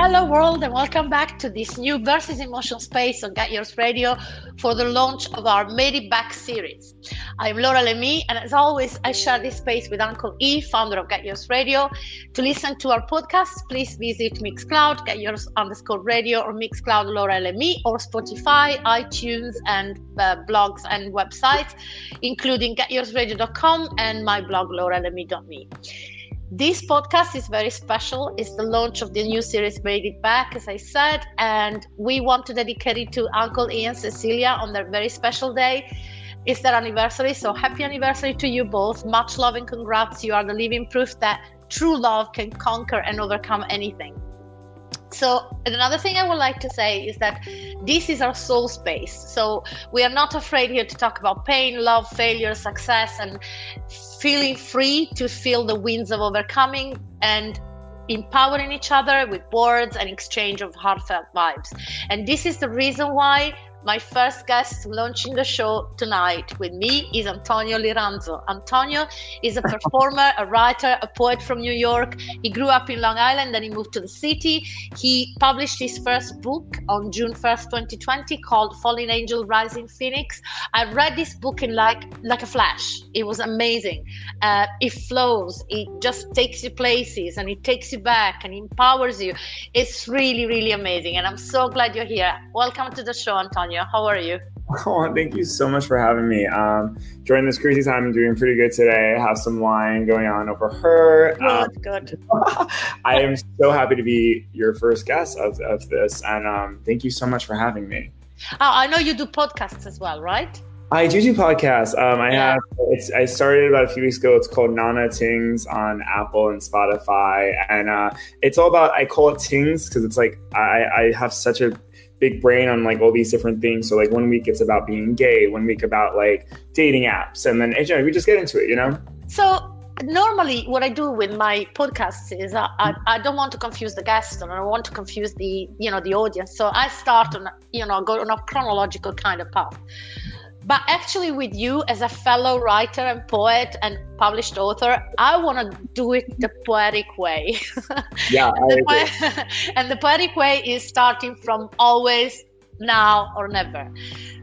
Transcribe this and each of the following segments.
Hello, world, and welcome back to this new Verses in Motion space on Get Yours Radio for the launch of our It Back series. I'm Laura Lemi, and as always, I share this space with Uncle E, founder of Get Yours Radio. To listen to our podcast, please visit Mixcloud, Get Yours underscore radio, or Mixcloud Laura Lemi, or Spotify, iTunes, and uh, blogs and websites, including GetYoursRadio.com and my blog, lauralemi.me. This podcast is very special. It's the launch of the new series Made It Back, as I said, and we want to dedicate it to Uncle Ian Cecilia on their very special day. It's their anniversary, so happy anniversary to you both. Much love and congrats. You are the living proof that true love can conquer and overcome anything. So, another thing I would like to say is that this is our soul space. So, we are not afraid here to talk about pain, love, failure, success, and feeling free to feel the winds of overcoming and empowering each other with words and exchange of heartfelt vibes. And this is the reason why my first guest launching the show tonight with me is Antonio Liranzo. Antonio is a performer, a writer, a poet from New York. He grew up in Long Island, then he moved to the city. He published his first book on June 1st, 2020, called Fallen Angel Rising Phoenix. I read this book in like like a flash. It was amazing. Uh, it flows. It just takes you places, and it takes you back and empowers you. It's really, really amazing, and I'm so glad you're here. Welcome to the show, Antonio. How are you? Oh, thank you so much for having me. Um, during this crazy time, I'm doing pretty good today. I have some wine going on over her. Good, um, good. I am so happy to be your first guest of, of this. And um, thank you so much for having me. Oh, I know you do podcasts as well, right? I do do podcasts. Um, I yeah. have. It's. I started about a few weeks ago. It's called Nana Tings on Apple and Spotify, and uh, it's all about. I call it Tings because it's like I, I have such a big brain on like all these different things. So like one week it's about being gay, one week about like dating apps, and then you know, we just get into it, you know. So normally what I do with my podcasts is I, I, I, don't want to confuse the guest and I don't want to confuse the you know the audience. So I start on you know go on a chronological kind of path. But actually, with you as a fellow writer and poet and published author, I want to do it the poetic way. Yeah. and, the po- and the poetic way is starting from always, now, or never.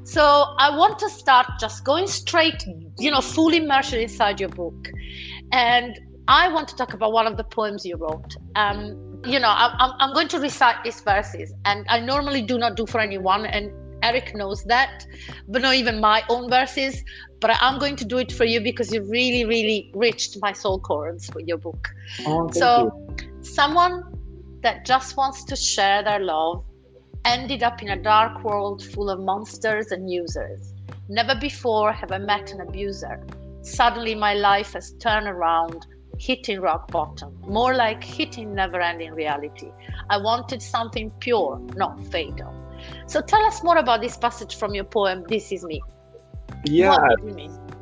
So I want to start just going straight, you know, full immersion inside your book. And I want to talk about one of the poems you wrote. Um, you know, I'm, I'm going to recite these verses, and I normally do not do for anyone. And Eric knows that, but not even my own verses. But I'm going to do it for you because you really, really reached my soul chords with your book. Oh, so, you. someone that just wants to share their love ended up in a dark world full of monsters and users. Never before have I met an abuser. Suddenly, my life has turned around, hitting rock bottom, more like hitting never ending reality. I wanted something pure, not fatal. So tell us more about this passage from your poem, This Is Me. Yeah.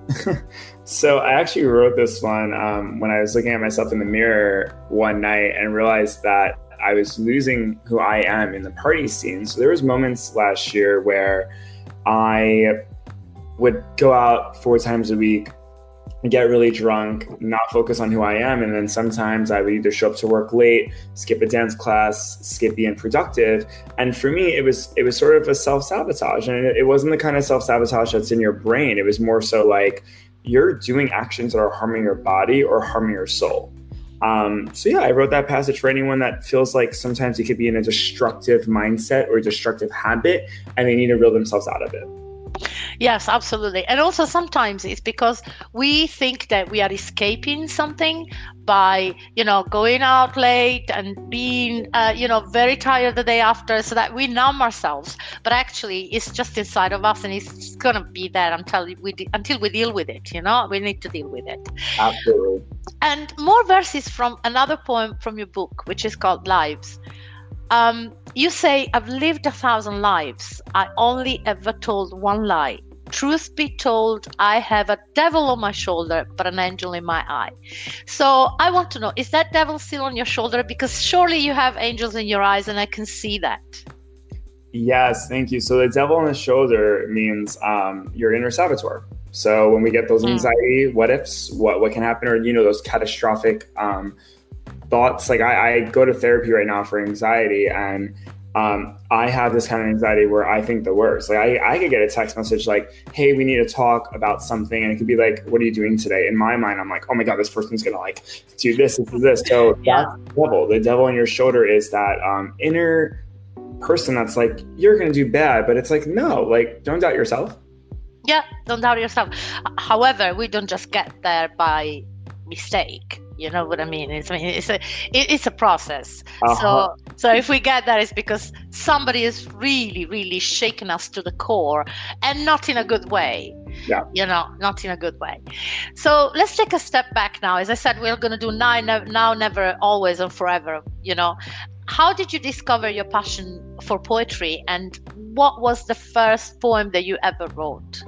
so I actually wrote this one um, when I was looking at myself in the mirror one night and realized that I was losing who I am in the party scene. So there was moments last year where I would go out four times a week get really drunk, not focus on who I am. And then sometimes I would either show up to work late, skip a dance class, skip being productive. And for me, it was it was sort of a self-sabotage. And it, wasn't the kind of self-sabotage that's in your brain. It was more so like you're doing actions that are harming your body or harming your soul. Um, so yeah, I wrote that passage for anyone that feels like sometimes you could be in a destructive mindset or destructive habit and they need to reel themselves out of it. Yes, absolutely. And also sometimes it's because we think that we are escaping something by, you know, going out late and being, uh, you know, very tired the day after so that we numb ourselves. But actually, it's just inside of us and it's going to be there until we, de- until we deal with it, you know? We need to deal with it. Absolutely. And more verses from another poem from your book, which is called Lives. Um, you say, I've lived a thousand lives. I only ever told one lie. Truth be told, I have a devil on my shoulder, but an angel in my eye. So I want to know is that devil still on your shoulder? Because surely you have angels in your eyes, and I can see that. Yes, thank you. So the devil on the shoulder means um, your inner saboteur. So when we get those hmm. anxiety, what ifs, what what can happen, or you know those catastrophic um, thoughts like I, I go to therapy right now for anxiety and um, I have this kind of anxiety where I think the worst. Like I, I could get a text message like, "Hey, we need to talk about something," and it could be like, "What are you doing today?" In my mind, I'm like, "Oh my god, this person's gonna like do this, this, this." So yeah. that's the devil. The devil on your shoulder is that um, inner person that's like, "You're gonna do bad," but it's like, no, like, don't doubt yourself. Yeah, don't doubt yourself. However, we don't just get there by mistake you know what I mean? It's I mean, it's a it, it's a process. Uh-huh. So so if we get that, it's because somebody is really really shaken us to the core, and not in a good way. Yeah. You know, not in a good way. So let's take a step back now. As I said, we're going to do now, now, never, always, and forever. You know, how did you discover your passion for poetry, and what was the first poem that you ever wrote?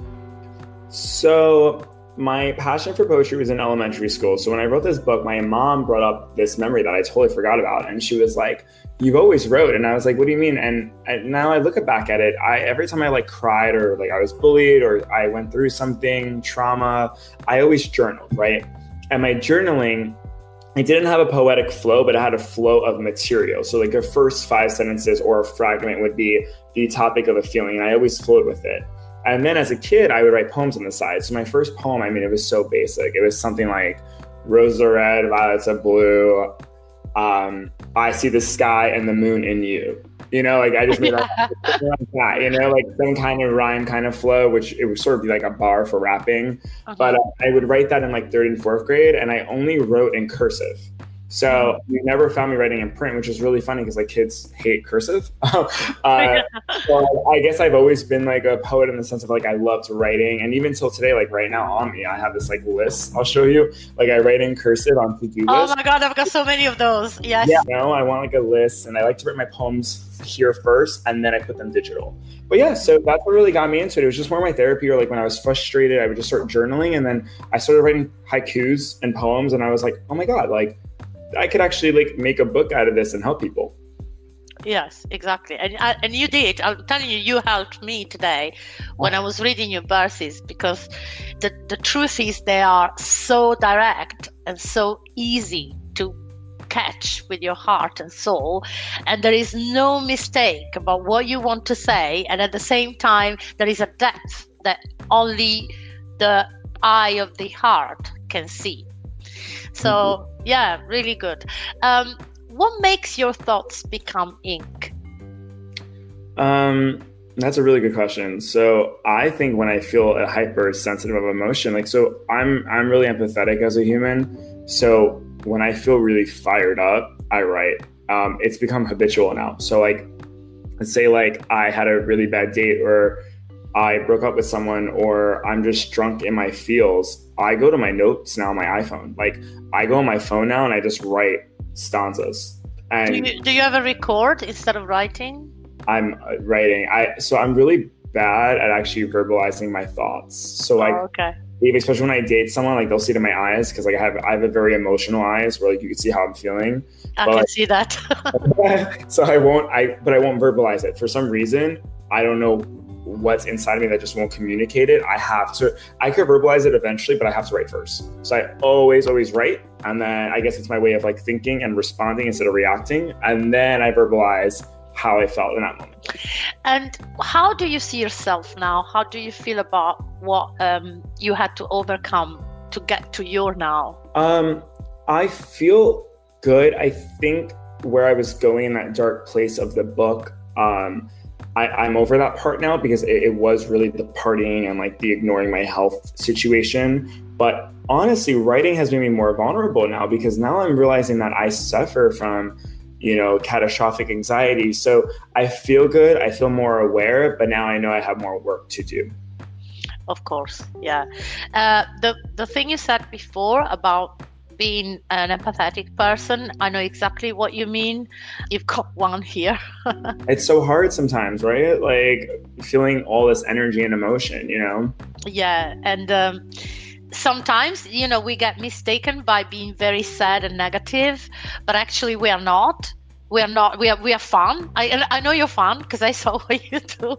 So my passion for poetry was in elementary school. So when I wrote this book, my mom brought up this memory that I totally forgot about, and she was like, "You've always wrote," and I was like, "What do you mean?" And, and now I look back at it, I every time I like cried or like I was bullied or I went through something trauma, I always journaled, right? And my journaling I didn't have a poetic flow, but I had a flow of material. So, like, the first five sentences or a fragment would be the topic of a feeling, and I always flowed with it. And then as a kid, I would write poems on the side. So my first poem, I mean, it was so basic. It was something like roses are red, violets are blue. Um, I see the sky and the moon in you. You know, like I just made like that, you know, like some kind of rhyme kind of flow, which it would sort of be like a bar for rapping. Uh-huh. But uh, I would write that in like third and fourth grade, and I only wrote in cursive. So you never found me writing in print, which is really funny because like kids hate cursive. uh, so I guess I've always been like a poet in the sense of like I loved writing, and even till today, like right now on me, I have this like list. I'll show you. Like I write in cursive on to do Oh my god, I've got so many of those. Yes. Yeah. You know, I want like a list, and I like to write my poems here first, and then I put them digital. But yeah, so that's what really got me into it. It was just more my therapy, or like when I was frustrated, I would just start journaling, and then I started writing haikus and poems, and I was like, oh my god, like I could actually like make a book out of this and help people. Yes, exactly, and uh, and you did. I'm telling you, you helped me today when I was reading your verses because the the truth is they are so direct and so easy to catch with your heart and soul and there is no mistake about what you want to say and at the same time there is a depth that only the eye of the heart can see so mm-hmm yeah, really good. Um, what makes your thoughts become ink? Um, that's a really good question. So I think when I feel a hypersensitive of emotion, like so I'm I'm really empathetic as a human. So when I feel really fired up, I write. Um, it's become habitual now. So like let's say like I had a really bad date or I broke up with someone or I'm just drunk in my feels, I go to my notes now on my iPhone. Like I go on my phone now and I just write stanzas. And do you, do you ever record instead of writing? I'm uh, writing. I so I'm really bad at actually verbalizing my thoughts. So like, oh, okay. especially when I date someone, like they'll see it in my eyes because like I have I have a very emotional eyes where like you can see how I'm feeling. I but, can see that. so I won't. I but I won't verbalize it for some reason. I don't know what's inside of me that just won't communicate it. I have to, I could verbalize it eventually, but I have to write first. So I always, always write. And then I guess it's my way of like thinking and responding instead of reacting. And then I verbalize how I felt in that moment. And how do you see yourself now? How do you feel about what um, you had to overcome to get to your now? Um, I feel good. I think where I was going in that dark place of the book, um, I, am over that part now because it, it, was really the partying and like the ignoring my health situation. But honestly, writing has made me more vulnerable now because now I'm realizing that I suffer from, you know, catastrophic anxiety. So I feel good, I feel more aware, but now I know I have more work to do. Of course, yeah. Uh, the the thing you said before about being an empathetic person. I know exactly what you mean. You've got one here. it's so hard sometimes, right? Like feeling all this energy and emotion, you know? Yeah. And, um, sometimes you know we get mistaken by being very sad and negative but actually we are not we are not we are we are fun. I i know you're fun because i saw what you do.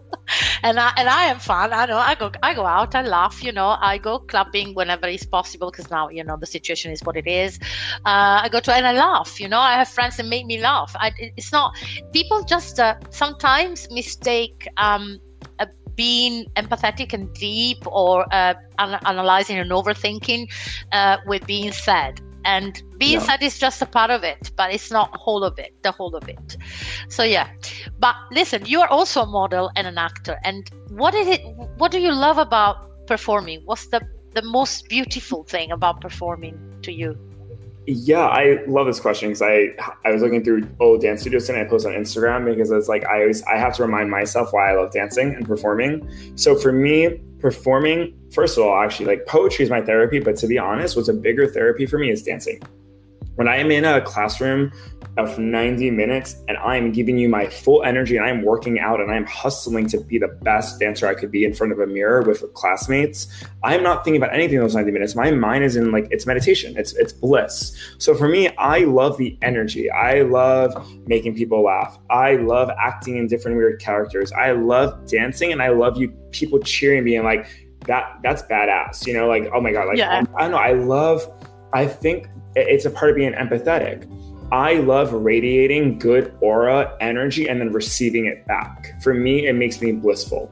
And i and i am fun. I know i go i go out i laugh you know. I go clubbing whenever it's possible because now you know the situation is what it is. Uh, i go to and i laugh you know. I have friends that make me laugh. I, it's not people just uh, sometimes mistake um, uh, being empathetic and deep or uh, an- analyzing and overthinking uh, with being sad and being no. sad is just a part of it but it's not whole of it the whole of it. So yeah. But listen you are also a model and an actor and what is it what do you love about performing? What's the the most beautiful thing about performing to you yeah, I love this question because I I was looking through old dance studios and I post on Instagram because it's like I always I have to remind myself why I love dancing and performing. So for me, performing, first of all, actually like poetry is my therapy, but to be honest, what's a bigger therapy for me is dancing. When I am in a classroom of 90 minutes and I'm giving you my full energy and I'm working out and I'm hustling to be the best dancer I could be in front of a mirror with classmates, I'm not thinking about anything in those 90 minutes. My mind is in like it's meditation. It's it's bliss. So for me, I love the energy. I love making people laugh. I love acting in different weird characters. I love dancing and I love you people cheering me and like that that's badass. You know, like oh my god, like yeah. I don't know. I love I think it's a part of being empathetic I love radiating good aura energy and then receiving it back. For me, it makes me blissful.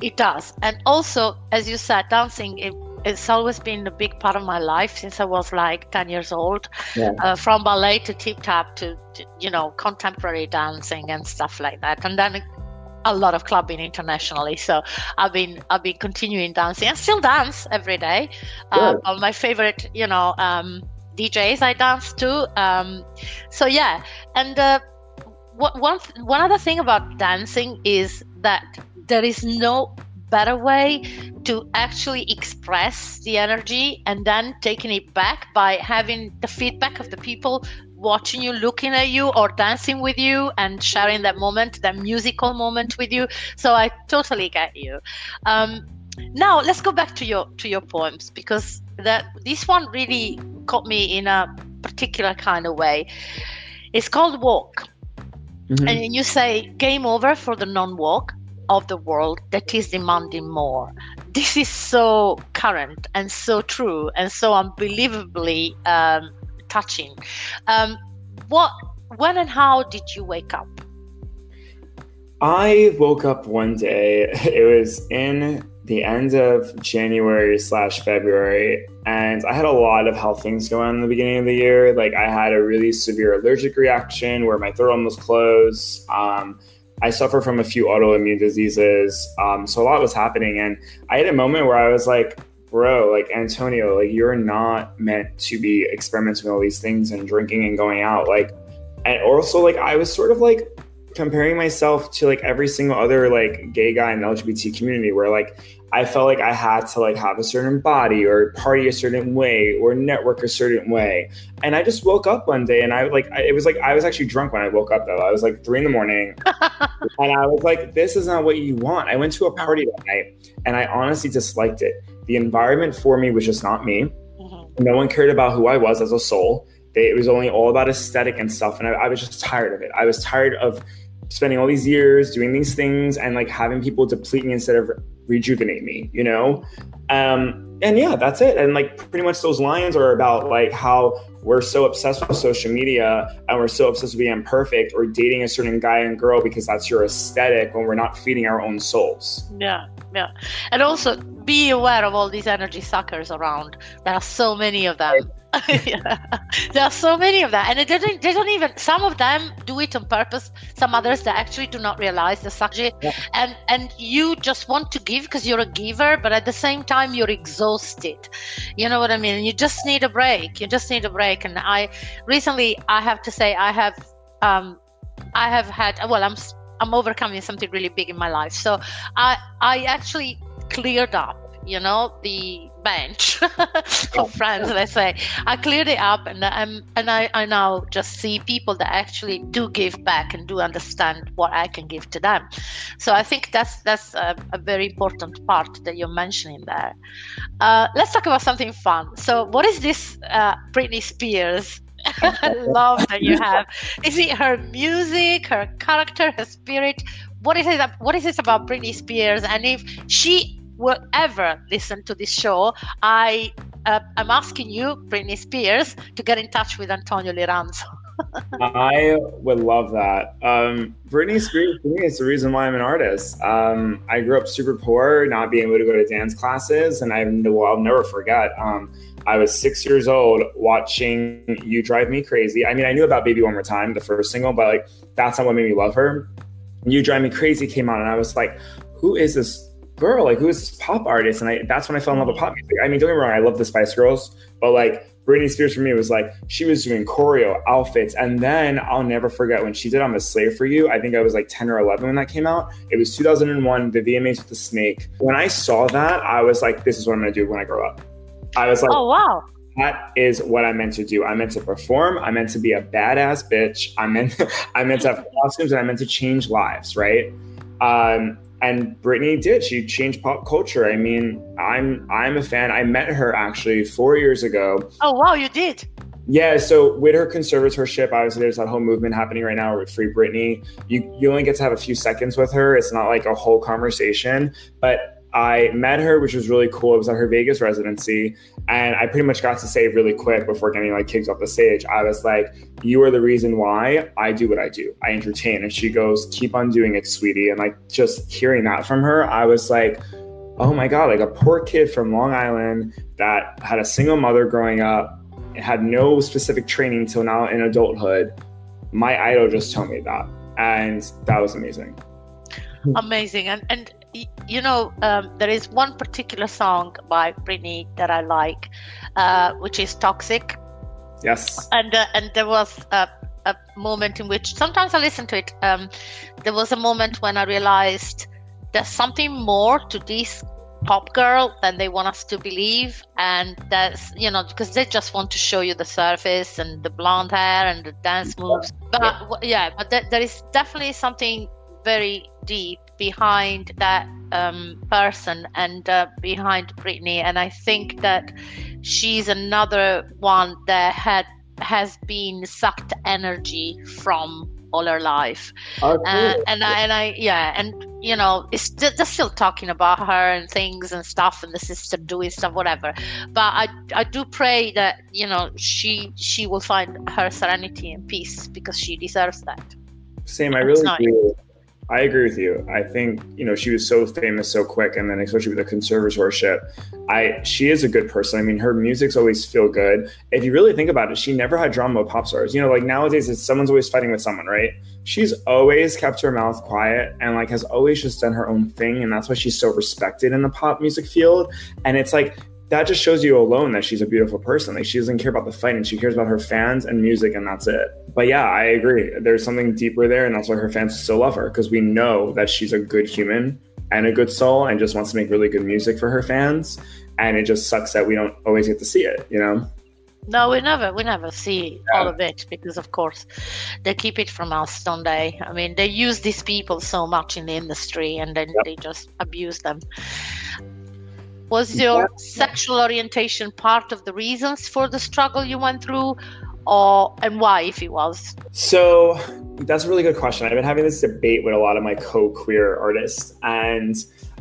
It does. And also, as you said, dancing, it, it's always been a big part of my life since I was like 10 years old. Yeah. Uh, from ballet to tip tap to, to, you know, contemporary dancing and stuff like that. And then a lot of clubbing internationally. So I've been I've been continuing dancing. I still dance every day. Uh, my favorite, you know, um, DJs I dance to. Um, so yeah, and uh, what, one one other thing about dancing is that there is no better way to actually express the energy and then taking it back by having the feedback of the people watching you, looking at you, or dancing with you and sharing that moment, that musical moment with you. So I totally get you. Um, now let's go back to your to your poems because that this one really caught me in a particular kind of way. It's called Woke. Mm-hmm. And you say, game over for the non walk of the world that is demanding more. This is so current and so true and so unbelievably um, touching. Um, what, when and how did you wake up? I woke up one day. It was in the end of January slash February, and I had a lot of health things going on in the beginning of the year. Like I had a really severe allergic reaction where my throat almost closed. Um, I suffer from a few autoimmune diseases, um, so a lot was happening, and I had a moment where I was like, "Bro, like Antonio, like you're not meant to be experimenting with all these things and drinking and going out." Like, and also like I was sort of like comparing myself to like every single other like gay guy in the LGBT community where like I felt like I had to like have a certain body or party a certain way or network a certain way. And I just woke up one day and I like I, it was like I was actually drunk when I woke up though. I was like three in the morning and I was like, this is not what you want. I went to a party that night and I honestly disliked it. The environment for me was just not me. Mm-hmm. No one cared about who I was as a soul. They, it was only all about aesthetic and stuff. And I, I was just tired of it. I was tired of spending all these years doing these things and like having people deplete me instead of rejuvenate me, you know? Um, and yeah, that's it. And like pretty much those lines are about like how we're so obsessed with social media and we're so obsessed with being perfect or dating a certain guy and girl because that's your aesthetic when we're not feeding our own souls. Yeah, yeah. And also be aware of all these energy suckers around. There are so many of them. Right yeah. There are so many of that, and it didn't. They don't even. Some of them do it on purpose. Some others they actually do not realize the subject, yeah. and and you just want to give because you're a giver, but at the same time you're exhausted. You know what I mean? You just need a break. You just need a break. And I recently, I have to say, I have, um, I have had. Well, I'm I'm overcoming something really big in my life. So I I actually cleared up you know the bench of friends let's say i cleared it up and i'm and I, I now just see people that actually do give back and do understand what i can give to them so i think that's that's a, a very important part that you're mentioning there uh, let's talk about something fun so what is this uh, britney spears love that you have. Is it her music, her character, her spirit? What is it? What is it about Britney Spears? And if she will ever listen to this show, I uh, I'm asking you, Britney Spears, to get in touch with Antonio Liranzo. I would love that. Um, Britney Spears for me is the reason why I'm an artist. Um, I grew up super poor, not being able to go to dance classes, and I well, I'll never forget. Um, I was six years old watching "You Drive Me Crazy." I mean, I knew about "Baby One More Time," the first single, but like that's not what made me love her. "You Drive Me Crazy" came out, and I was like, "Who is this girl? Like, who is this pop artist?" And I, that's when I fell in love with pop music. I mean, don't get me wrong, I love the Spice Girls, but like Britney Spears for me was like she was doing choreo outfits, and then I'll never forget when she did "I'm a Slave for You." I think I was like ten or eleven when that came out. It was 2001, the VMAs with the snake. When I saw that, I was like, "This is what I'm gonna do when I grow up." I was like, "Oh wow." That is what I meant to do. I meant to perform. I meant to be a badass bitch. I meant I meant to have costumes, and I meant to change lives. Right. Um, and Britney did. She changed pop culture. I mean, I'm I'm a fan. I met her actually four years ago. Oh wow, you did. Yeah, so with her conservatorship, obviously there's that whole movement happening right now with Free Britney. You you only get to have a few seconds with her. It's not like a whole conversation, but I met her, which was really cool. It was at her Vegas residency. And I pretty much got to say really quick before getting like kicked off the stage, I was like, You are the reason why I do what I do. I entertain. And she goes, Keep on doing it, sweetie. And like just hearing that from her, I was like, Oh my God, like a poor kid from Long Island that had a single mother growing up, had no specific training till now in adulthood. My idol just told me that. And that was amazing. Amazing. And and you know, um, there is one particular song by Britney that I like, uh, which is "Toxic." Yes. And uh, and there was a, a moment in which sometimes I listen to it. Um, there was a moment when I realized there's something more to this pop girl than they want us to believe and that's you know because they just want to show you the surface and the blonde hair and the dance moves but yeah, yeah but there, there is definitely something very deep behind that um, person and uh, behind Britney. And I think that she's another one that had has been sucked energy from all her life. Oh, cool. uh, and I and I yeah, and you know, it's just, just still talking about her and things and stuff and the sister doing stuff, whatever. But I I do pray that you know she she will find her serenity and peace because she deserves that. Same, I really do. I agree with you. I think you know she was so famous so quick, and then especially with the conservatorship, I she is a good person. I mean, her music's always feel good. If you really think about it, she never had drama with pop stars. You know, like nowadays, it's someone's always fighting with someone, right? She's always kept her mouth quiet and like has always just done her own thing, and that's why she's so respected in the pop music field. And it's like that just shows you alone that she's a beautiful person. Like she doesn't care about the fight and she cares about her fans and music and that's it. But yeah, I agree. There's something deeper there and that's why her fans still love her because we know that she's a good human and a good soul and just wants to make really good music for her fans. And it just sucks that we don't always get to see it, you know? No, we never, we never see yeah. all of it because, of course, they keep it from us, don't they? I mean, they use these people so much in the industry, and then yep. they just abuse them. Was your sexual orientation part of the reasons for the struggle you went through? Or, and why, if it was? So that's a really good question. I've been having this debate with a lot of my co-queer artists, and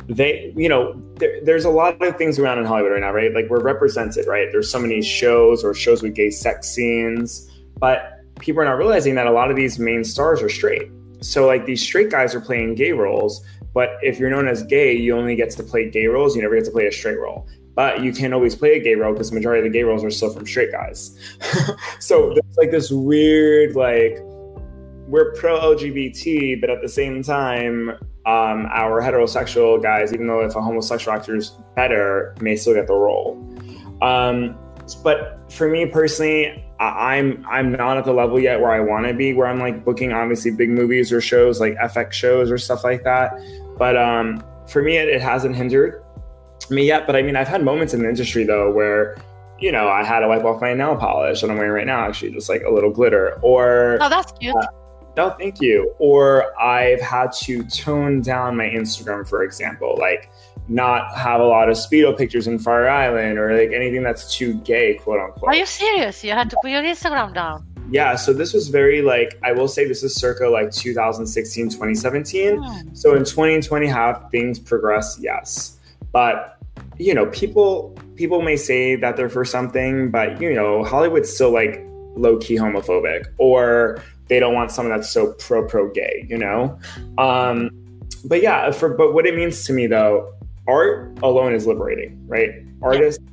they, you know, there, there's a lot of things around in Hollywood right now, right? Like we're represented, right? There's so many shows or shows with gay sex scenes, but people are not realizing that a lot of these main stars are straight. So like these straight guys are playing gay roles, but if you're known as gay, you only get to play gay roles. You never get to play a straight role. But you can't always play a gay role because the majority of the gay roles are still from straight guys. so there's like this weird, like, we're pro LGBT, but at the same time, um, our heterosexual guys, even though if a homosexual actor is better, may still get the role. Um, but for me personally, I'm I'm not at the level yet where I want to be, where I'm like booking obviously big movies or shows like FX shows or stuff like that. But um, for me, it, it hasn't hindered me yet. But I mean, I've had moments in the industry though where you know I had to wipe off my nail polish that I'm wearing right now, actually, just like a little glitter, or oh, that's cute. Uh, no, thank you. Or I've had to tone down my Instagram, for example, like not have a lot of speedo pictures in Fire Island or like anything that's too gay, quote unquote. Are you serious? You had to put your Instagram down. Yeah, so this was very like I will say this is circa like 2016, 2017. Hmm. So in 2020 have things progressed? Yes. But you know, people people may say that they're for something, but you know, Hollywood's still like low key homophobic or they don't want someone that's so pro pro gay, you know? Um but yeah, for but what it means to me though, art alone is liberating, right? Artists,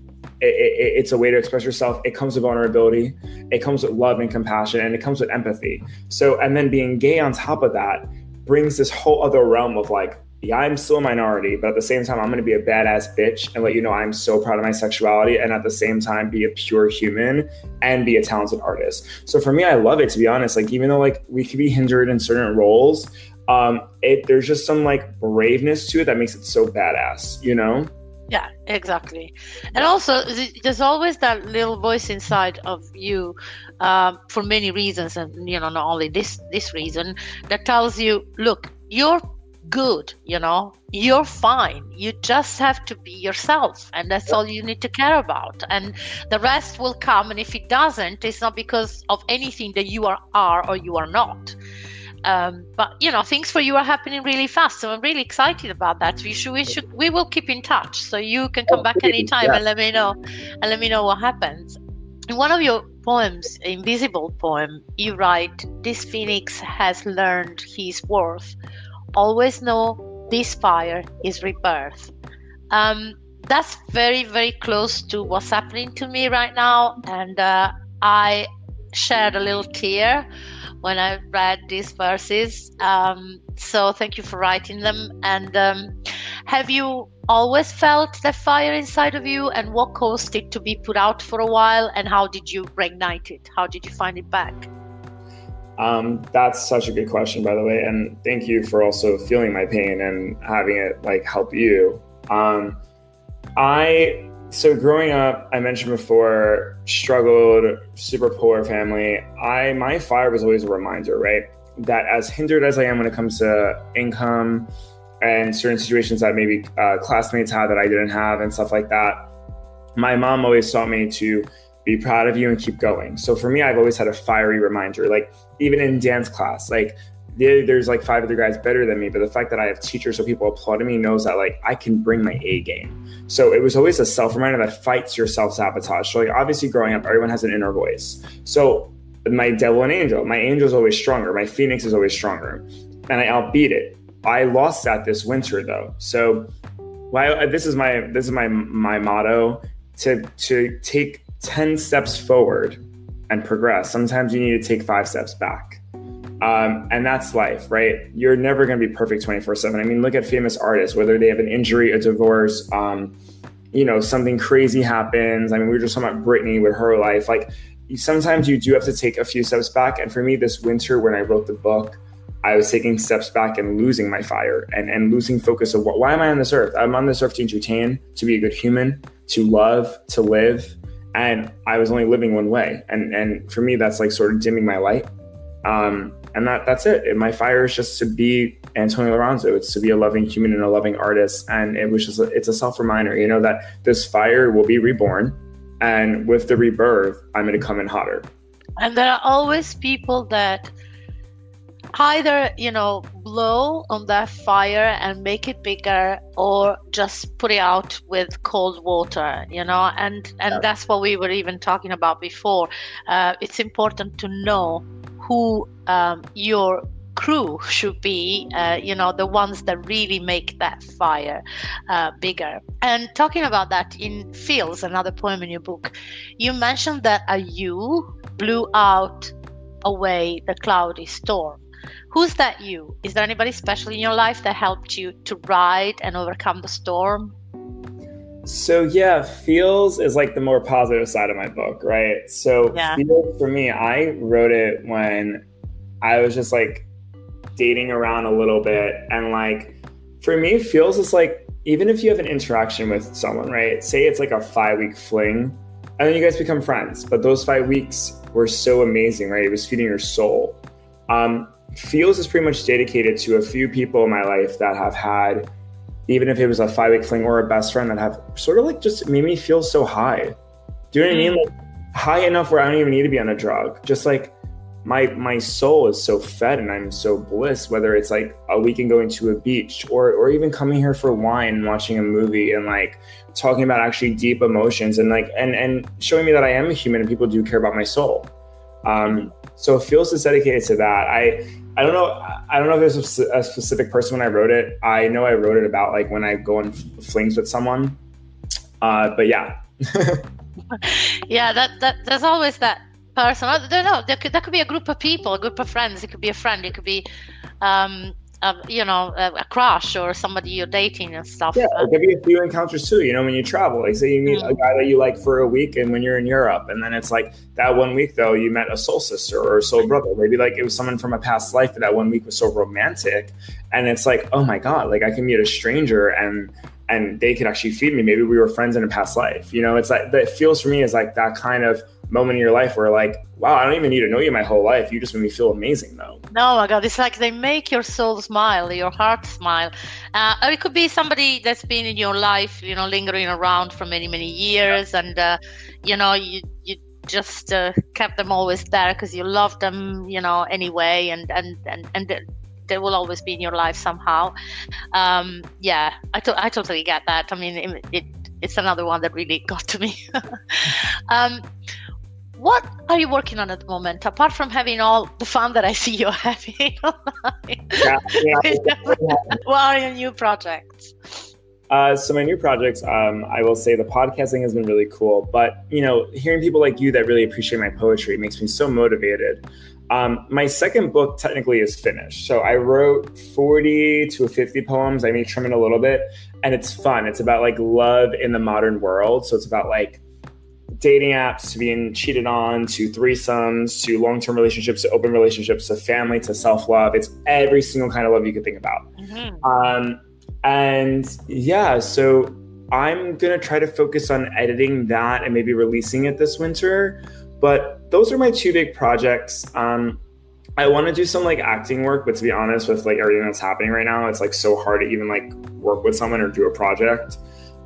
it, it, it's a way to express yourself. It comes with vulnerability, it comes with love and compassion, and it comes with empathy. So, and then being gay on top of that brings this whole other realm of like, yeah, I'm still a minority, but at the same time, I'm going to be a badass bitch and let you know I'm so proud of my sexuality, and at the same time, be a pure human and be a talented artist. So for me, I love it to be honest. Like even though like we could be hindered in certain roles, um, it there's just some like braveness to it that makes it so badass, you know? Yeah, exactly. And also, there's always that little voice inside of you, um, for many reasons, and you know, not only this this reason, that tells you, look, you're good you know? You're fine. You just have to be yourself and that's all you need to care about. And the rest will come and if it doesn't it's not because of anything that you are are or you are not um, but you know things for you are happening really fast so i'm really excited about that. We should we should we will keep in touch so you can come back anytime yeah. and let me know and let me know what happens. In one of your poems invisible poem you write this phoenix has learned his worth. Always know this fire is rebirth. Um, that's very very close to what's happening to me right now and uh, i shed a little tear when I read these verses. Um, so thank you for writing them. And um, have you always felt the fire inside of you? And what caused it to be put out for a while? And how did you reignite it? How did you find it back? Um, that's such a good question, by the way. And thank you for also feeling my pain and having it like help you. Um, I so growing up, I mentioned before, struggled, super poor family. I my fire was always a reminder, right? That as hindered as I am when it comes to income and certain situations that maybe uh, classmates had that I didn't have and stuff like that, my mom always taught me to be proud of you and keep going. So for me, I've always had a fiery reminder. Like even in dance class, like there's like five other guys better than me, but the fact that I have teachers so people applauding me knows that like I can bring my A game. So it was always a self reminder that fights your self sabotage. So like obviously growing up, everyone has an inner voice. So my devil and angel, my angel is always stronger. My phoenix is always stronger, and I outbeat it. I lost that this winter though. So why uh, this is my this is my my motto to to take 10 steps forward and progress. Sometimes you need to take five steps back. Um, and that's life, right? You're never going to be perfect 24 7. I mean, look at famous artists, whether they have an injury, a divorce, um, you know, something crazy happens. I mean, we were just talking about Britney with her life. Like, sometimes you do have to take a few steps back. And for me, this winter, when I wrote the book, I was taking steps back and losing my fire and, and losing focus of what, why am I on this earth? I'm on this earth to entertain, to be a good human, to love, to live. And I was only living one way. And, and for me, that's like sort of dimming my light. Um, and that that's it. My fire is just to be Antonio Liranzo. It's to be a loving human and a loving artist. And it was just a, it's a self reminder, you know, that this fire will be reborn, and with the rebirth, I'm going to come in hotter. And there are always people that either you know blow on that fire and make it bigger or just put it out with cold water you know and and yeah. that's what we were even talking about before uh, it's important to know who um, your crew should be, uh, you know, the ones that really make that fire uh, bigger. And talking about that in Feels another poem in your book, you mentioned that a you blew out away the cloudy storm. Who's that you? Is there anybody special in your life that helped you to ride and overcome the storm? So yeah, feels is like the more positive side of my book, right? So yeah. feels for me, I wrote it when I was just like dating around a little bit and like for me feels is like even if you have an interaction with someone, right? Say it's like a 5 week fling and then you guys become friends, but those 5 weeks were so amazing, right? It was feeding your soul. Um feels is pretty much dedicated to a few people in my life that have had even if it was a five week fling or a best friend that have sort of like just made me feel so high. Do you know what I mean? Mm. Like high enough where I don't even need to be on a drug. Just like my my soul is so fed and I'm so bliss, whether it's like a weekend going to a beach or or even coming here for wine and watching a movie and like talking about actually deep emotions and like and and showing me that I am a human and people do care about my soul. Um, so it Feels is dedicated to that. I I don't know I don't know if there's a, a, specific person when I wrote it. I know I wrote it about like when I go on flings with someone. Uh, but yeah. yeah, that that there's always that person. I don't know. There could, there could be a group of people, a group of friends. It could be a friend. It could be, um, you know, a, a, crush or somebody you're dating and stuff. Yeah, it could be a few encounters too. You know, when you travel, like say you meet mm. a guy that you like for a week, and when you're in Europe, and then it's like that one week though you met a soul sister or a soul brother. Maybe like it was someone from a past life, but that one week was so romantic, and it's like, oh my god, like I can meet a stranger and and they could actually feed me. Maybe we were friends in a past life. You know, it's like that feels for me is like that kind of moment in your life where like, wow, I don't even need to know you my whole life. You just made me feel amazing though. No, my God, it's like they make your soul smile, your heart smile. Uh, or it could be somebody that's been in your life, you know, lingering around for many, many years, and uh, you know, you you just uh, kept them always there because you love them, you know, anyway, and and and and. They will always be in your life somehow. Um, yeah, I, to- I totally get that. I mean, it, it it's another one that really got to me. um, what are you working on at the moment apart from having all the fun that i see you're having yeah, yeah. what are your new projects? Uh, so my new projects um, i will say the podcasting has been really cool but you know hearing people like you that really appreciate my poetry makes me so motivated. Um, my second book technically is finished so i wrote 40 to 50 poems. I may trim it a little bit and it's fun. It's about like love in the modern world so it's about like dating apps to being cheated on to threesomes to long-term relationships to open relationships to family to self-love it's every single kind of love you could think about mm-hmm. um, and yeah so i'm gonna try to focus on editing that and maybe releasing it this winter but those are my two big projects um, I want to do some like acting work, but to be honest, with like everything that's happening right now, it's like so hard to even like work with someone or do a project.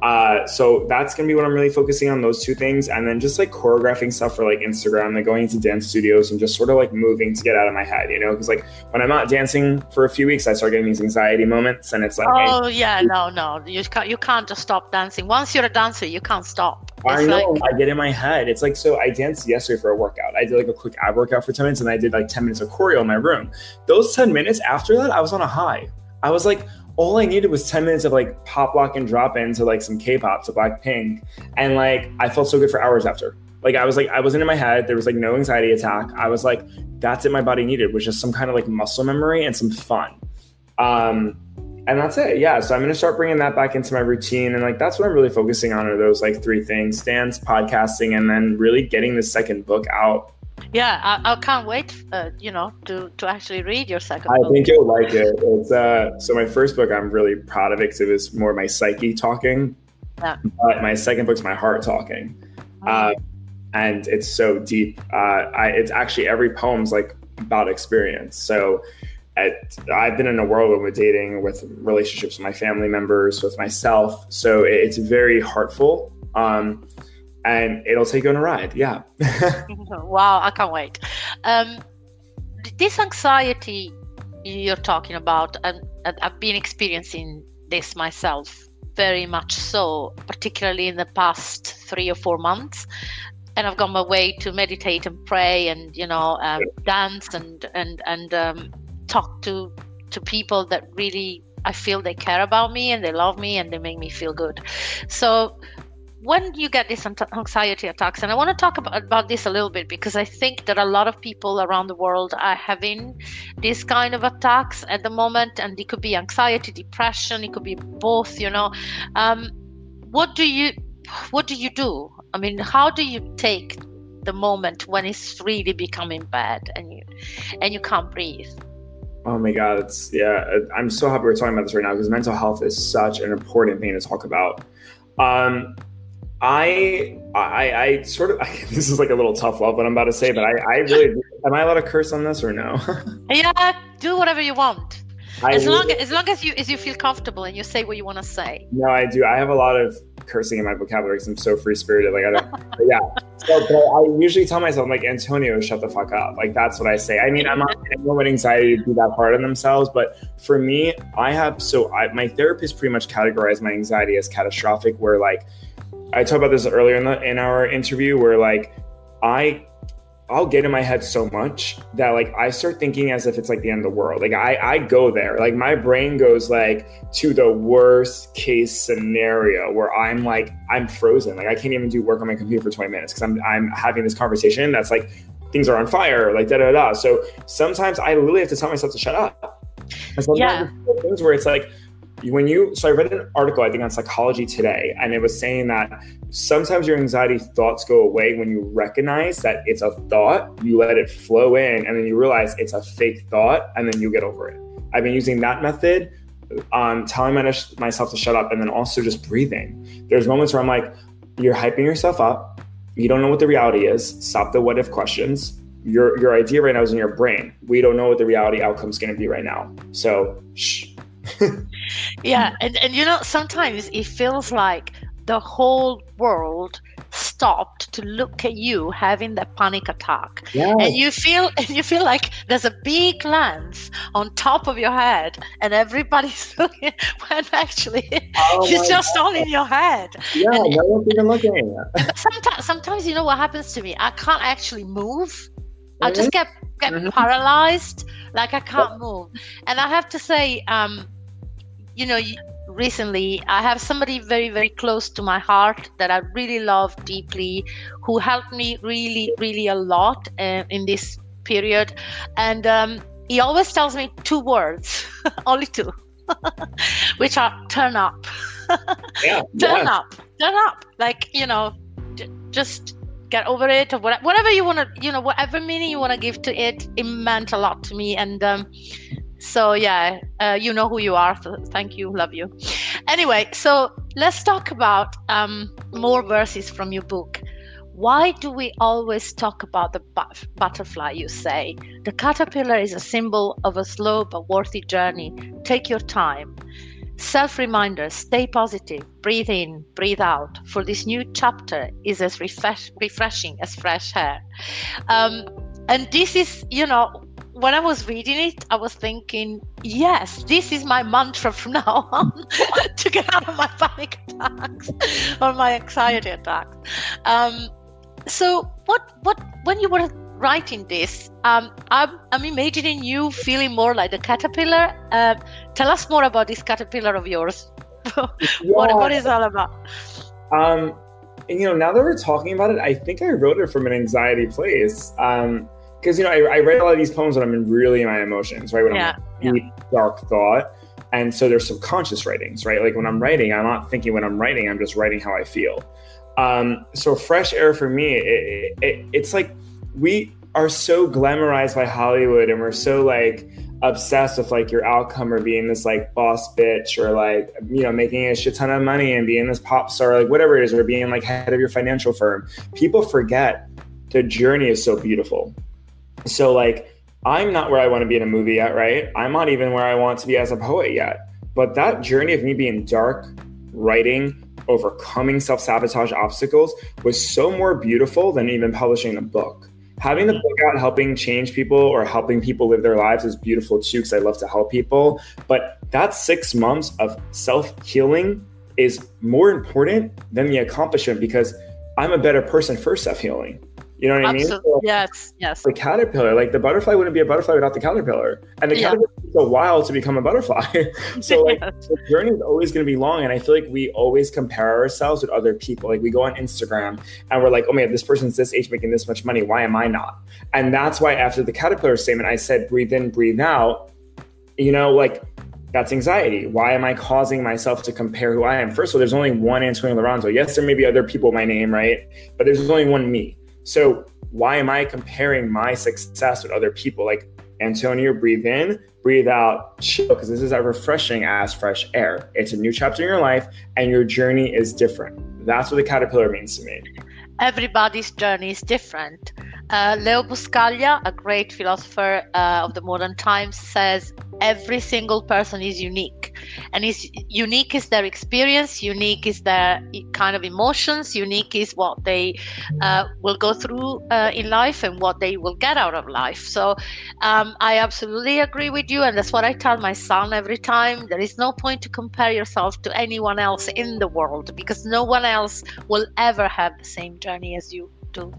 Uh, so that's gonna be what I'm really focusing on those two things, and then just like choreographing stuff for like Instagram, like going into dance studios and just sort of like moving to get out of my head, you know? Because like when I'm not dancing for a few weeks, I start getting these anxiety moments, and it's like, oh hey, yeah, no, no, you can't, you can't just stop dancing. Once you're a dancer, you can't stop. It's I know. Like... I get in my head. It's like so. I danced yesterday for a workout. I did like a quick ab workout for ten minutes, and I did like ten minutes of choreo in my room. Those ten minutes after that, I was on a high. I was like, all I needed was 10 minutes of like pop lock and drop into like some K-pop to Blackpink. And like I felt so good for hours after. Like I was like, I wasn't in my head. There was like no anxiety attack. I was like, that's it my body needed, which is some kind of like muscle memory and some fun. Um, and that's it. Yeah. So I'm to start bringing that back into my routine. And like, that's what I'm really focusing on are those like three things, dance, podcasting, and then really getting the second book out yeah I, I can't wait uh, you know to to actually read your second i book. think you'll like it it's uh so my first book i'm really proud of it because it was more my psyche talking yeah. but my second book's my heart talking oh. uh, and it's so deep uh I, it's actually every poem's like about experience so at, I've been in a whirlwind with dating, with relationships with my family members, with myself. So it's very heartful. Um, and it'll take you on a ride. Yeah. wow, I can't wait. Um, this anxiety you're talking about, and, I've been experiencing this myself very much so, particularly in the past three or four months. And I've gone my way to meditate and pray, and you know, um, dance and and and um, talk to to people that really I feel they care about me and they love me and they make me feel good. So when you get these anxiety attacks, and I want to talk about, about this a little bit because I think that a lot of people around the world are having these kind of attacks at the moment, and it could be anxiety, depression, it could be both. You know, um, what do you what do you do? I mean, how do you take the moment when it's really becoming bad and you and you can't breathe? Oh my God, it's yeah. I'm so happy we're talking about this right now because mental health is such an important thing to talk about. Um, I, I, I sort of. This is like a little tough love, what I'm about to say, but I, I really. am I allowed to curse on this or no? yeah, do whatever you want. I as long as long as you as you feel comfortable and you say what you want to say. No, I do. I have a lot of cursing in my vocabulary because I'm so free spirited. Like I don't. yeah. So, but I usually tell myself, I'm like Antonio, shut the fuck up. Like that's what I say. I mean, I'm not anyone with anxiety to be that hard on themselves, but for me, I have so I, my therapist pretty much categorized my anxiety as catastrophic. Where like I talked about this earlier in the in our interview, where like I I'll get in my head so much that like I start thinking as if it's like the end of the world. Like I I go there. Like my brain goes like to the worst case scenario where I'm like I'm frozen. Like I can't even do work on my computer for 20 minutes because I'm I'm having this conversation that's like things are on fire, like da da da. So sometimes I literally have to tell myself to shut up. And sometimes yeah. things where it's like when you so i read an article i think on psychology today and it was saying that sometimes your anxiety thoughts go away when you recognize that it's a thought you let it flow in and then you realize it's a fake thought and then you get over it. I've been using that method on telling myself to shut up and then also just breathing. There's moments where i'm like you're hyping yourself up. You don't know what the reality is. Stop the what if questions. Your your idea right now is in your brain. We don't know what the reality outcome is going to be right now. So shh yeah, and, and you know, sometimes it feels like the whole world stopped to look at you having that panic attack yes. and you feel and you feel like there's a big lens on top of your head and everybody's looking when actually oh it's just God. all in your head yeah and, no one's even looking sometimes sometimes you know what happens to me i can't actually move mm-hmm. i just get get mm-hmm. paralyzed like i can't move and i have to say um you know, recently I have somebody very, very close to my heart that I really love deeply, who helped me really, really a lot uh, in this period. And um, he always tells me two words, only two, which are turn up. yeah, turn yeah. up, turn up. Like, you know, j- just get over it or whatever you want to, you know, whatever meaning you want to give to it, it meant a lot to me. And, um, so yeah uh, you know who you are. So thank you. Love you. Anyway so let's talk about um, more verses from your book. Why do we always talk about the but- butterfly you say? The caterpillar is a symbol of a slow but worthy journey. Take your time. Self reminder stay positive. Breathe in breathe out. For this new chapter is as refresh- refreshing as fresh air. Um, and this is you know when I was reading it, I was thinking, yes, this is my mantra from now on to get out of my panic attacks or my anxiety attacks. Um, so, what, what, when you were writing this, um, I'm, I'm imagining you feeling more like the caterpillar. Uh, tell us more about this caterpillar of yours. what, what is all about? Um, you know, now that we're talking about it, I think I wrote it from an anxiety place. Um, because you know I, I, write a lot of these poems when I'm in really in my emotions, right? When yeah, I'm in yeah. dark thought, and so there's subconscious writings, right? Like when I'm writing, I'm not thinking when I'm writing, I'm just writing how I feel. Um, so fresh air for me, it, it, it's like we are so glamorized by Hollywood, and we're so like obsessed with like your outcome or being this like boss bitch or like you know making a shit ton of money and being this pop star like whatever it is or being like head of your financial firm people forget the journey is so beautiful so like I'm not where I want to be in a movie yet, right? I'm not even where I want to be as a poet yet. But that journey of me being dark, writing, overcoming self-sabotage obstacles was so more beautiful than even publishing a book. Having the book out helping change people or helping people live their lives is beautiful too because I love to help people. But that six months of self-healing is more important than the accomplishment because I'm a better person for self-healing. You know what Absolutely. I mean? So, yes, yes. The caterpillar, like the butterfly wouldn't be a butterfly without the caterpillar. And the yeah. caterpillar takes a while to become a butterfly. so like the journey is always gonna be long. And I feel like we always compare ourselves with other people. Like we go on Instagram and we're like, oh man, this person's this age making this much money. Why am I not? And that's why after the caterpillar statement, I said breathe in, breathe out. You know, like that's anxiety. Why am I causing myself to compare who I am? First of all, there's only one Antonio Liranzo. Yes, there may be other people my name, right? But there's only one me. So why am I comparing my success with other people? Like Antonio, breathe in, breathe out, chill, because this is as refreshing as fresh air. It's a new chapter in your life, and your journey is different. That's what the caterpillar means to me. Everybody's journey is different. Uh, Leo Buscaglia, a great philosopher uh, of the modern times, says every single person is unique. And is unique is their experience, unique is their kind of emotions, unique is what they uh, will go through uh, in life and what they will get out of life. So um, I absolutely agree with you. And that's what I tell my son every time. There is no point to compare yourself to anyone else in the world because no one else will ever have the same journey as you do.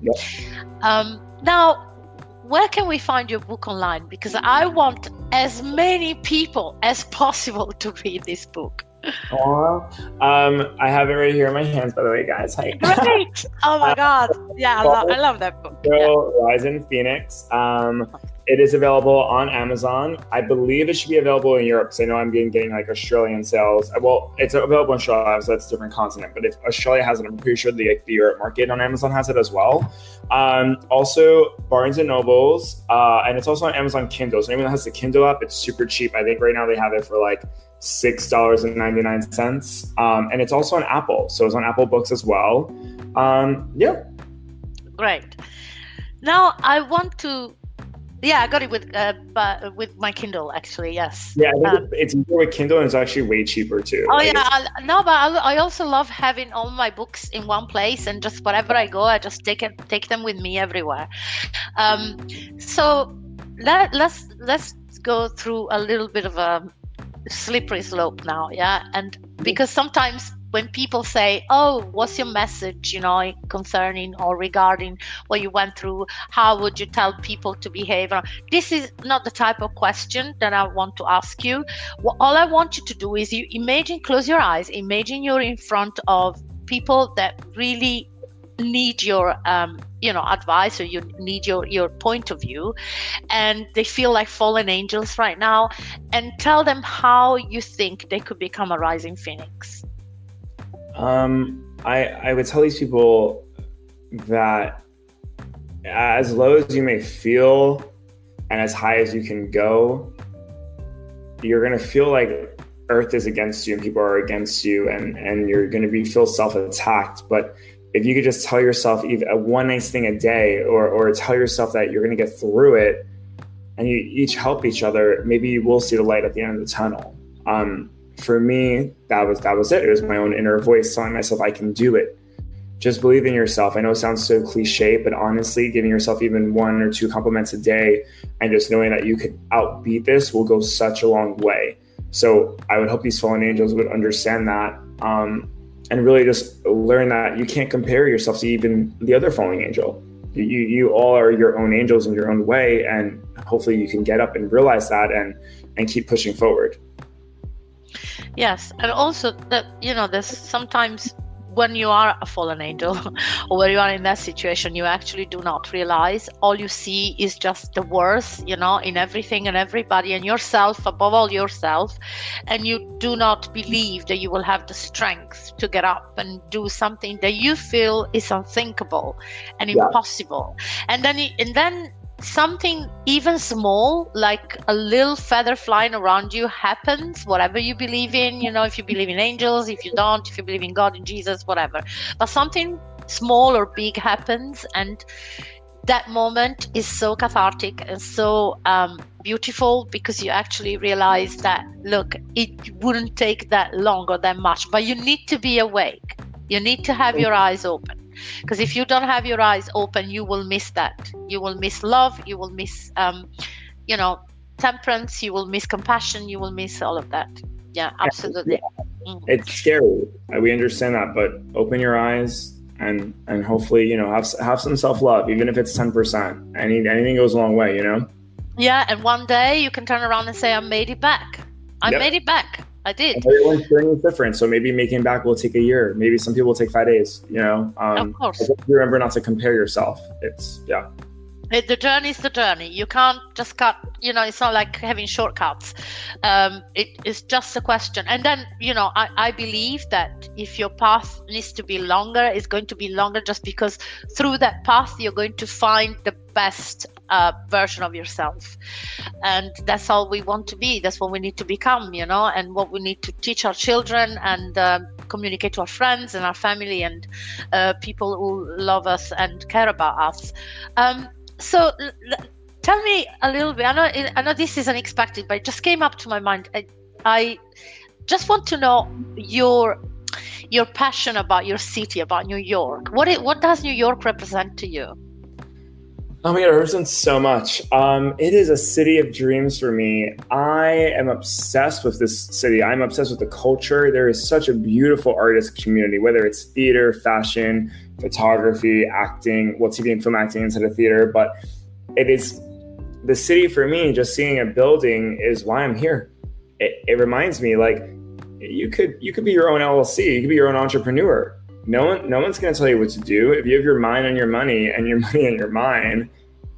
Um, now, where can we find your book online? Because I want as many people as possible to read this book. Aww. Um, I have it right here in my hands, by the way, guys. Hi. Great. Oh my God. Yeah, I, love, I love that book. So, yeah. Rising Phoenix. Um, it is available on Amazon. I believe it should be available in Europe because I know I'm getting, getting like Australian sales. Well, it's available in Australia, so that's a different continent. But if Australia has it, I'm pretty sure the, the Europe market on Amazon has it as well. Um, also, Barnes and Nobles, uh, and it's also on Amazon Kindle. So anyone that has the Kindle app, it's super cheap. I think right now they have it for like six dollars and ninety nine cents, um, and it's also on Apple. So it's on Apple Books as well. Um, yeah. Great. Now I want to yeah, I got it with uh, but with my Kindle actually. Yes. Yeah, um, it's easier with Kindle, and it's actually way cheaper too. Oh like yeah, I, no, but I, I, also love having all my books in one place, and just wherever I go, I just take it, take them with me everywhere. Um, so let let's let's go through a little bit of a slippery slope now, yeah, and because sometimes when people say, "Oh, what's your message?" you know, concerning or regarding what you went through, how would you tell people to behave? This is not the type of question that I want to ask you. All I want you to do is you imagine, close your eyes, imagine you're in front of people that really need your um, you know advice or you need your your point of view and they feel like fallen angels right now and tell them how you think they could become a rising phoenix um, I I would tell these people that as low as you may feel and as high as you can go, you're gonna feel like Earth is against you and people are against you, and and you're gonna be feel self attacked. But if you could just tell yourself a one nice thing a day, or or tell yourself that you're gonna get through it, and you each help each other, maybe you will see the light at the end of the tunnel. Um, for me, that was that was it. It was my own inner voice telling myself I can do it. Just believe in yourself. I know it sounds so cliche, but honestly, giving yourself even one or two compliments a day and just knowing that you could outbeat this will go such a long way. So I would hope these fallen angels would understand that um, and really just learn that you can't compare yourself to even the other falling angel. You, you all are your own angels in your own way, and hopefully you can get up and realize that and and keep pushing forward. Yes, and also that you know, there's sometimes when you are a fallen angel or when you are in that situation, you actually do not realize. All you see is just the worst, you know, in everything and everybody and yourself, above all yourself. And you do not believe that you will have the strength to get up and do something that you feel is unthinkable and yeah. impossible. And then, and then something even small like a little feather flying around you happens whatever you believe in you know if you believe in angels if you don't if you believe in god in jesus whatever. But something small or big happens and that moment is so cathartic and so um, beautiful because you actually realize that look it wouldn't take that long or that much but you need to be awake you need to have your eyes open. Because if you don't have your eyes open you will miss that. You will miss love. You will miss um, you know temperance. You will miss compassion. You will miss all of that. Yeah absolutely. mm. it's scary. We understand that but open your eyes and and hopefully you know have have some self-love even if it's 10% any anything goes a long way you know? Yeah and one day you can turn around and say i made it back. I yep. made it back I did. Everyone's journey is different, so maybe making back will take a year. Maybe some people will take five days. You know, um, of course. Remember not to compare yourself. It's yeah. The journey is the journey. You can't just cut. You know, it's not like having shortcuts. Um, it is just a question. And then, you know, I, I believe that if your path needs to be longer, it's going to be longer just because through that path you're going to find the best uh, version of yourself and that's all we want to be that's what we need to become you know and what we need to teach our children and uh, communicate to our friends and our family and uh, people who love us and care about us um, so tell me a little bit. I know I know this is unexpected, but it just came up to my mind. I, I just want to know your your passion about your city, about New York. What it, what does New York represent to you? Oh my god, it represents so much. Um, it is a city of dreams for me. I am obsessed with this city. I'm obsessed with the culture. There is such a beautiful artist community, whether it's theater, fashion, photography, acting, well, TV and film acting instead of theater. But it is the city for me. Just seeing a building is why I'm here. It, it reminds me, like, you could you could be your own LLC. You could be your own entrepreneur no one no one's going to tell you what to do if you have your mind on your money and your money on your mind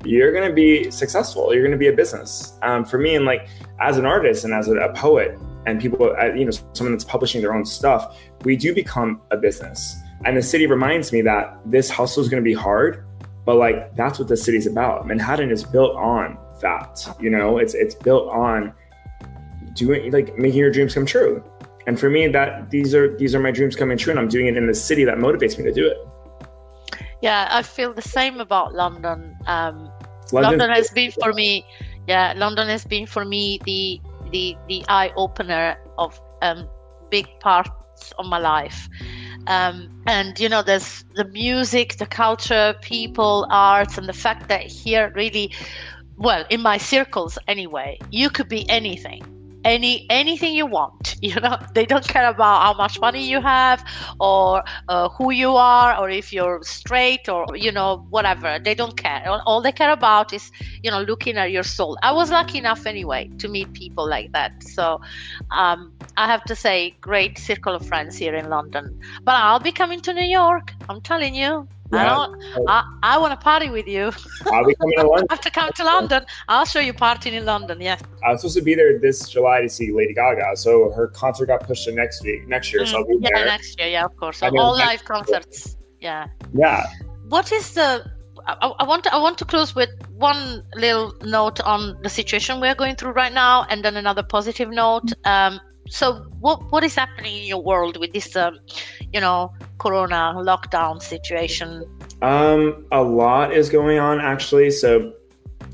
you're going to be successful you're going to be a business um, for me and like as an artist and as a, a poet and people uh, you know someone that's publishing their own stuff we do become a business and the city reminds me that this hustle is going to be hard but like that's what the city's about. Manhattan is built on that you know? It's it's built on doing like making your dreams come true. And for me that these are these are my dreams coming true and i'm doing it in the city that motivates me to do it. Yeah i feel the same about london. Um, london has been for me yeah london has been for me the the the eye opener of um, big parts of my life um, and you know there's the music the culture people arts and the fact that here really well in my circles anyway you could be anything any anything you want. You know they don't care about how much money you have or uh, who you are or if you're straight or you know whatever. They don't care. All they care about is you know looking at your soul. I was lucky enough anyway to meet people like that. So um, i have to say great circle of friends here in london. But i'll be coming to new york. I'm telling you yeah. I don't. I, I want to party with you. I'll be coming to London. I have to come to London. I'll show you partying in London. Yes. I was supposed to be there this July to see Lady Gaga, so her concert got pushed to next week, next year. Mm, so I'll be yeah, there. next year. Yeah, of course. So all live concerts. Yeah. Yeah. What is the? I, I want to. I want to close with one little note on the situation we're going through right now, and then another positive note. Um, so what what is happening in your world with this um, you know corona lockdown situation? Um a lot is going on actually. So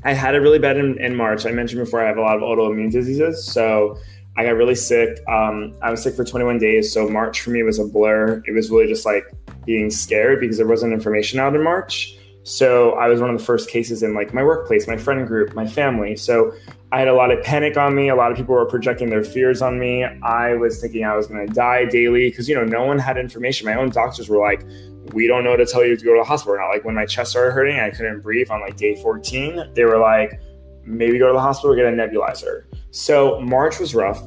i had it really bad in, in march. I mentioned before i have a lot of autoimmune diseases. So i got really sick. Um, i was sick for 21 days. So march for me was a blur. It was really just like being scared because there wasn't information out in march so I was one of the first cases in like my workplace, my friend group, my family. So I had a lot of panic on me. A lot of people were projecting their fears on me. I was thinking I was going to die daily because you know no one had information. My own doctors were like, "We don't know to tell you to go to the hospital." Not like when my chest started hurting, I couldn't breathe on like day 14. They were like, "Maybe go to the hospital, get a nebulizer." So March was rough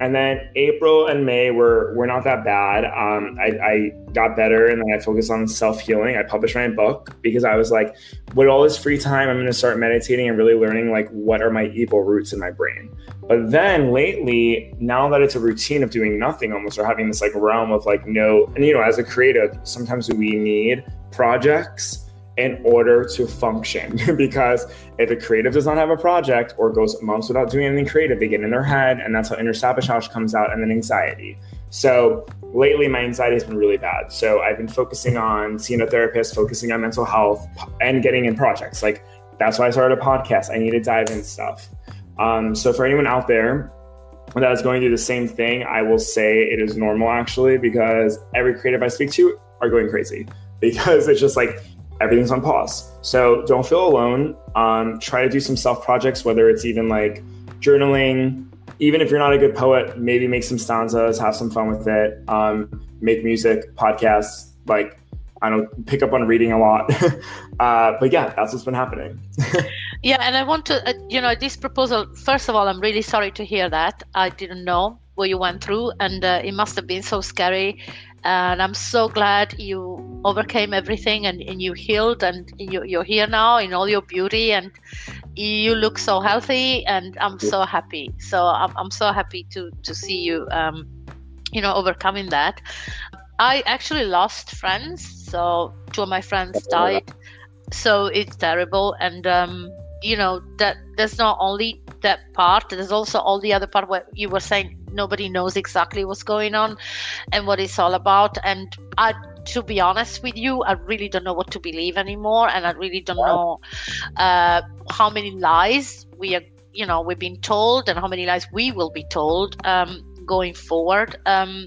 and then April and May were were not that bad. Um, I, I, got better, and then I focused on self healing. I published my book because I was like, with all this free time, I'm going to start meditating and really learning like what are my evil roots in my brain. But then lately, now that it's a routine of doing nothing almost, or having this like realm of like no, and you know, as a creative, sometimes we need projects in order to function. because if a creative does not have a project or goes months without doing anything creative, they get in their head, and that's how inner sabotage comes out, and then anxiety. So lately, my anxiety has been really bad. So I've been focusing on seeing a therapist, focusing on mental health, and getting in projects. Like that's why I started a podcast. I need to dive in stuff. Um, so for anyone out there that is going through the same thing, I will say it is normal actually, because every creative I speak to are going crazy because it's just like everything's on pause. So don't feel alone. Um, try to do some self projects, whether it's even like journaling. Even if you're not a good poet, maybe make some stanzas, have some fun with it. Um, make music, podcasts, like I don't pick up on reading a lot. uh, but yeah, that's what's been happening. yeah, and I want to, uh, you know, this proposal. First of all, I'm really sorry to hear that. I didn't know what you went through, and uh, it must have been so scary and i'm so glad you overcame everything and, and you healed and you, you're here now in all your beauty and you look so healthy and i'm so happy. So i'm, I'm so happy to to see you um, you know overcoming that. I actually lost friends so two of my friends died. So it's terrible and um, you know that there's not only that part there's also all the other part where you were saying nobody knows exactly what's going on and what it's all about. And i to be honest with you, I really don't know what to believe anymore, and I really don't know uh, how many lies we are, you know, we've been told, and how many lies we will be told um, going forward. Um,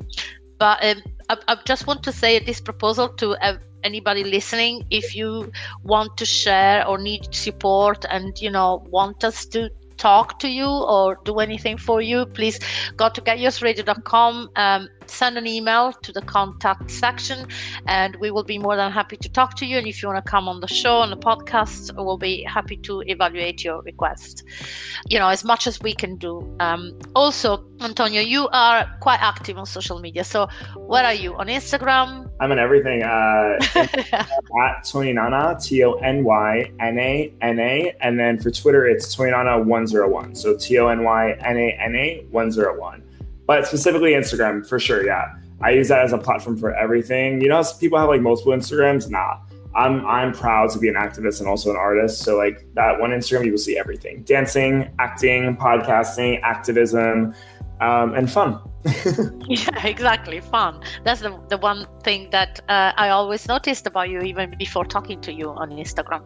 but um, I, I, just want to say this proposal to uh, anybody listening: if you want to share or need support, and you know, want us to talk to you or do anything for you, please go to getyours.radio.com, um, send an email to the contact section, and we will be more than happy to talk to you. And if you want to come on the show, on the podcast, we'll be happy to evaluate your request, you know, as much as we can do. Um, also, Antonio, you are quite active on social media. So, where are you? On Instagram? I'm on everything. Uh, at Tony Nana, T O N Y N A N A. And then for Twitter, it's Tony Nana 101. So T O N Y N A N A 101. But specifically Instagram, for sure. Yeah. I use that as a platform for everything. You know, people have like multiple Instagrams. Nah. I'm I'm proud to be an activist and also an artist. So like that one Instagram, you will see everything: dancing, acting, podcasting, activism, um, and fun. yeah, exactly. Fun. That's the, the one thing that uh, I always noticed about you, even before talking to you on Instagram.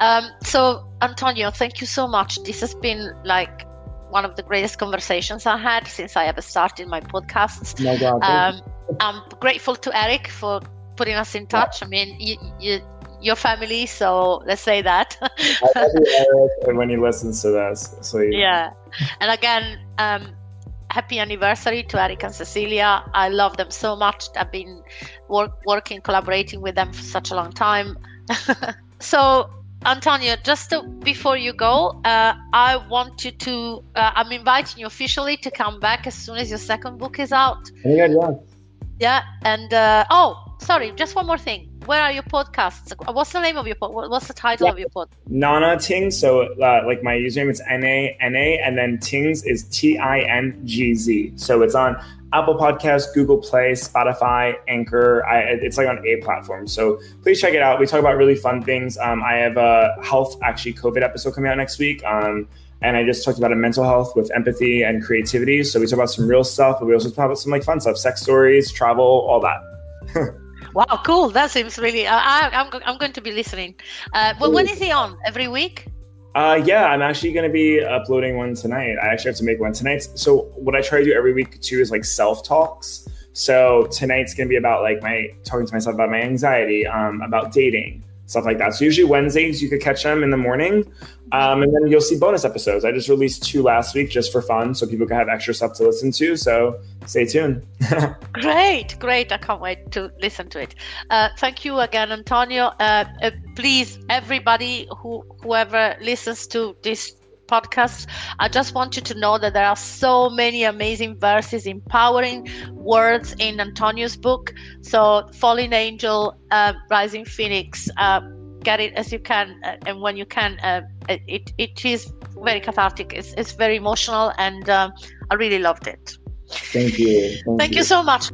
Um, so, Antonio, thank you so much. This has been like one of the greatest conversations I had since I ever started my podcasts. No doubt. Um, I'm grateful to Eric for putting us in touch. I mean, you, you your family, so let's say that. I love you, Eric, when he listens to this. So yeah, and again, um, happy anniversary to Eric and Cecilia. I love them so much. I've been work, working, collaborating with them for such a long time. so, Antonio, just to, before you go, uh, I want you to, uh, I'm inviting you officially to come back as soon as your second book is out. Yeah, yeah. Yeah, and uh, oh, sorry, just one more thing where are your podcasts? What's the name of your pod? What's the title yeah. of your pod? Nana Tingz. So uh, like my username is N A N A, and then Tingz is T I N G Z. So it's on Apple Podcasts, Google Play, Spotify, Anchor. I, it's like on a platform. So please check it out. We talk about really fun things. Um, I have a health, actually, COVID episode coming out next week. Um, and I just talked about a mental health with empathy and creativity. So we talk about some real stuff, but we also talk about some like fun stuff, sex stories, travel, all that. Wow, cool. That seems really. Uh, I, am I'm, I'm going to be listening. Uh, well, when is he on? Every week? Uh, yeah, I'm actually going to be uploading one tonight. I actually have to make one tonight. So what I try to do every week too is like self talks. So tonight's going to be about like my talking to myself about my anxiety, um, about dating, stuff like that. So usually Wednesdays you could catch them in the morning, um, and then you'll see bonus episodes. I just released two last week just for fun, so people can have extra stuff to listen to. So stay tuned. great, great! I can't wait to listen to it. Uh, thank you again, Antonio. Uh, uh, please, everybody who whoever listens to this podcast. I just want you to know that there are so many amazing verses, empowering words in Antonio's book. So, Falling Angel, uh, Rising Phoenix, uh, get it as you can, uh, and when you can, uh, it, it is very cathartic. It's, it's very emotional, and uh, I really loved it. Thank you. Thank, Thank you. you so much.